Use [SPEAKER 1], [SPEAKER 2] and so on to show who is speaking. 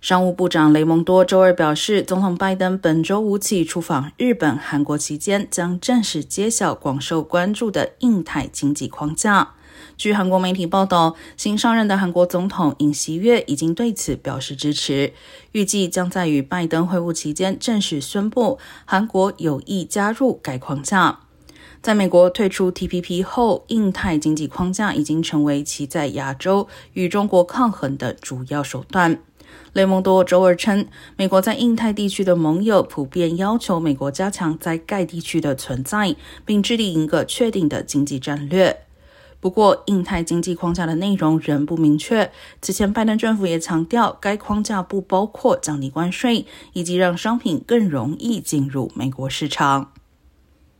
[SPEAKER 1] 商务部长雷蒙多周二表示，总统拜登本周五起出访日本、韩国期间，将正式揭晓广受关注的印太经济框架。据韩国媒体报道，新上任的韩国总统尹锡悦已经对此表示支持，预计将在与拜登会晤期间正式宣布韩国有意加入该框架。在美国退出 TPP 后，印太经济框架已经成为其在亚洲与中国抗衡的主要手段。雷蒙多周二称，美国在印太地区的盟友普遍要求美国加强在该地区的存在，并制定一个确定的经济战略。不过，印太经济框架的内容仍不明确。此前，拜登政府也强调，该框架不包括降低关税以及让商品更容易进入美国市场。